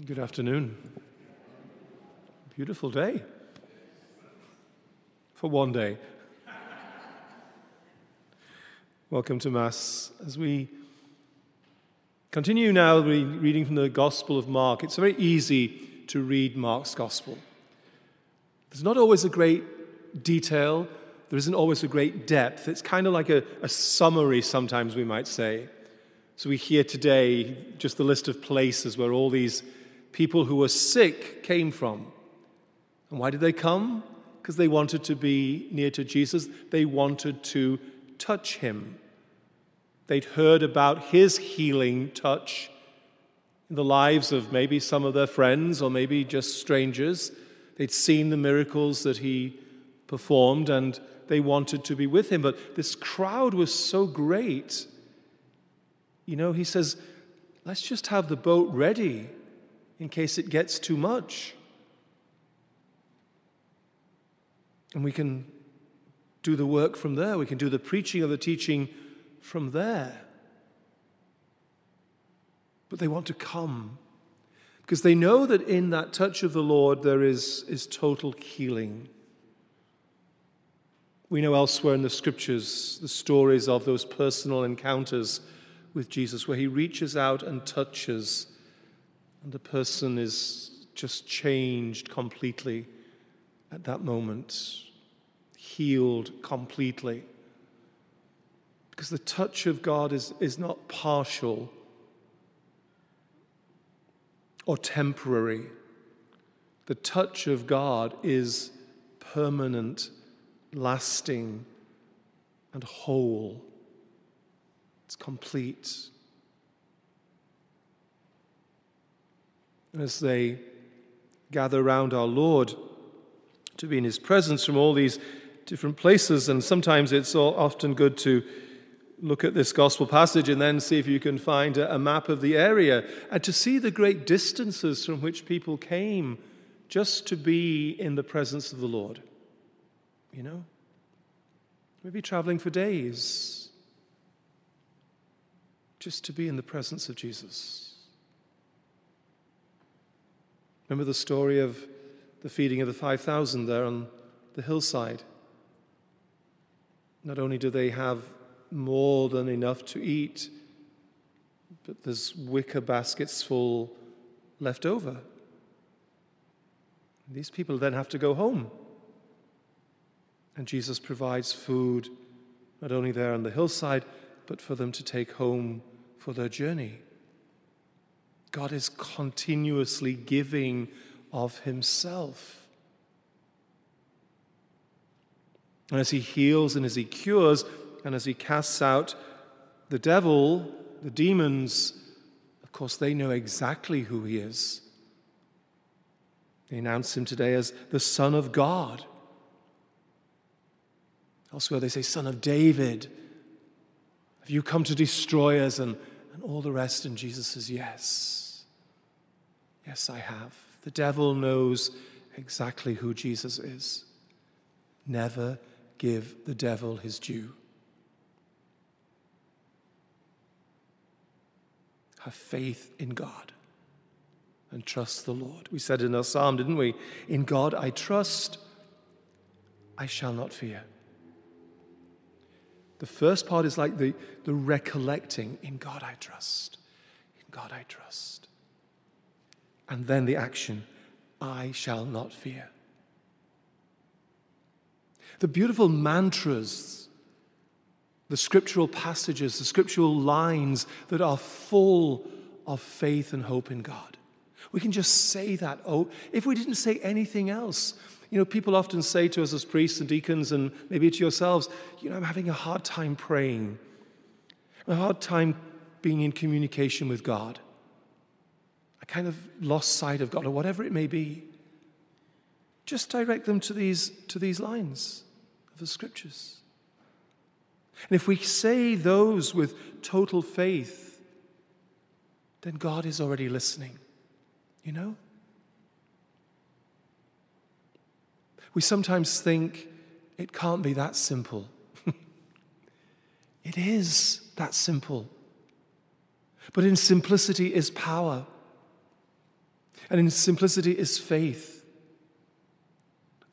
Good afternoon. Beautiful day. For one day. Welcome to Mass. As we continue now reading from the Gospel of Mark, it's very easy to read Mark's Gospel. There's not always a great detail, there isn't always a great depth. It's kind of like a, a summary, sometimes we might say. So we hear today just the list of places where all these people who were sick came from. And why did they come? Because they wanted to be near to Jesus, they wanted to touch him. They'd heard about his healing touch in the lives of maybe some of their friends or maybe just strangers. They'd seen the miracles that he performed and they wanted to be with him. But this crowd was so great. You know, he says, let's just have the boat ready in case it gets too much. And we can do the work from there. We can do the preaching or the teaching from there. But they want to come because they know that in that touch of the Lord there is, is total healing. We know elsewhere in the scriptures the stories of those personal encounters with Jesus where he reaches out and touches and the person is just changed completely at that moment, healed completely. Because the touch of God is, is not partial or temporary. The touch of God is permanent, lasting, and whole. It's complete. As they gather around our Lord to be in His presence from all these different places. And sometimes it's often good to look at this gospel passage and then see if you can find a map of the area and to see the great distances from which people came just to be in the presence of the Lord. You know? Maybe traveling for days just to be in the presence of Jesus. Remember the story of the feeding of the 5,000 there on the hillside? Not only do they have more than enough to eat, but there's wicker baskets full left over. These people then have to go home. And Jesus provides food not only there on the hillside, but for them to take home for their journey. God is continuously giving of Himself. And as He heals and as He cures and as He casts out the devil, the demons, of course, they know exactly who He is. They announce Him today as the Son of God. Elsewhere, they say, Son of David. Have you come to destroy us? And, and all the rest. And Jesus says, Yes. Yes, I have. The devil knows exactly who Jesus is. Never give the devil his due. Have faith in God and trust the Lord. We said in our psalm, didn't we? In God I trust, I shall not fear. The first part is like the, the recollecting in God I trust. In God I trust and then the action I shall not fear. The beautiful mantras, the scriptural passages, the scriptural lines that are full of faith and hope in God. We can just say that. Oh, if we didn't say anything else, you know, people often say to us as priests and deacons, and maybe to yourselves, you know, I'm having a hard time praying, a hard time being in communication with God. I kind of lost sight of God, or whatever it may be, just direct them to these, to these lines of the scriptures. And if we say those with total faith, then God is already listening. You know? We sometimes think it can't be that simple. it is that simple. But in simplicity is power. And in simplicity is faith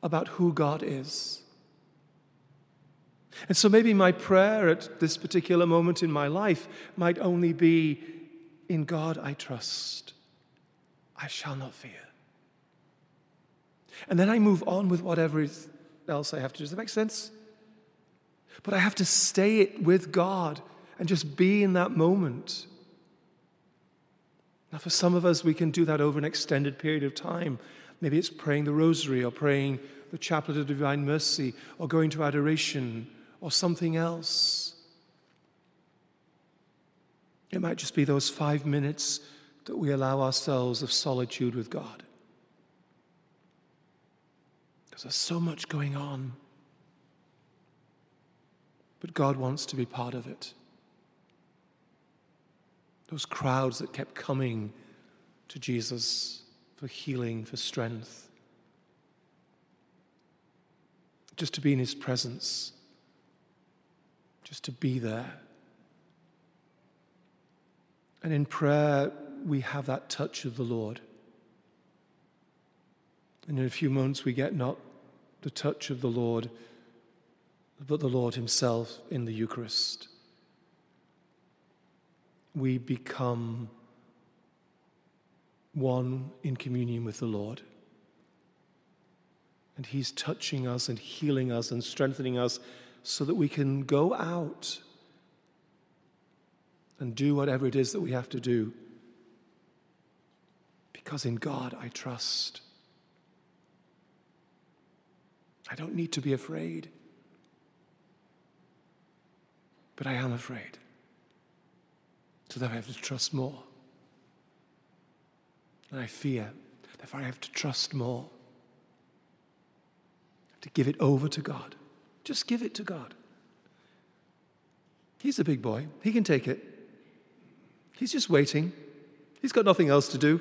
about who God is. And so maybe my prayer at this particular moment in my life might only be In God I trust, I shall not fear. And then I move on with whatever else I have to do. Does that make sense? But I have to stay it with God and just be in that moment. Now, for some of us, we can do that over an extended period of time. Maybe it's praying the rosary or praying the chaplet of divine mercy or going to adoration or something else. It might just be those five minutes that we allow ourselves of solitude with God. Because there's so much going on. But God wants to be part of it. Those crowds that kept coming to Jesus for healing, for strength, just to be in his presence, just to be there. And in prayer, we have that touch of the Lord. And in a few moments, we get not the touch of the Lord, but the Lord Himself in the Eucharist we become one in communion with the Lord. And He's touching us and healing us and strengthening us so that we can go out and do whatever it is that we have to do. Because in God I trust. I don't need to be afraid, but I am afraid. So that I have to trust more. And I fear, therefore I have to trust more. To give it over to God. Just give it to God. He's a big boy. He can take it. He's just waiting. He's got nothing else to do.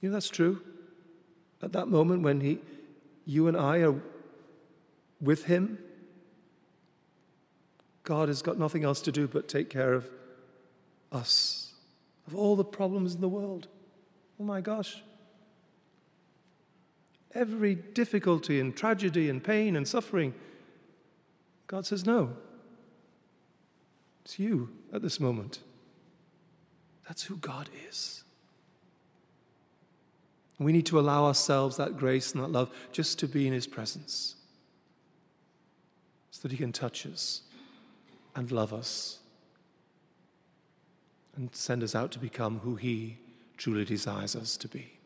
You know, that's true. At that moment when he, you and I are with him, God has got nothing else to do but take care of us, of all the problems in the world. Oh my gosh. Every difficulty and tragedy and pain and suffering, God says, No. It's you at this moment. That's who God is. We need to allow ourselves that grace and that love just to be in His presence so that He can touch us and love us and send us out to become who He truly desires us to be.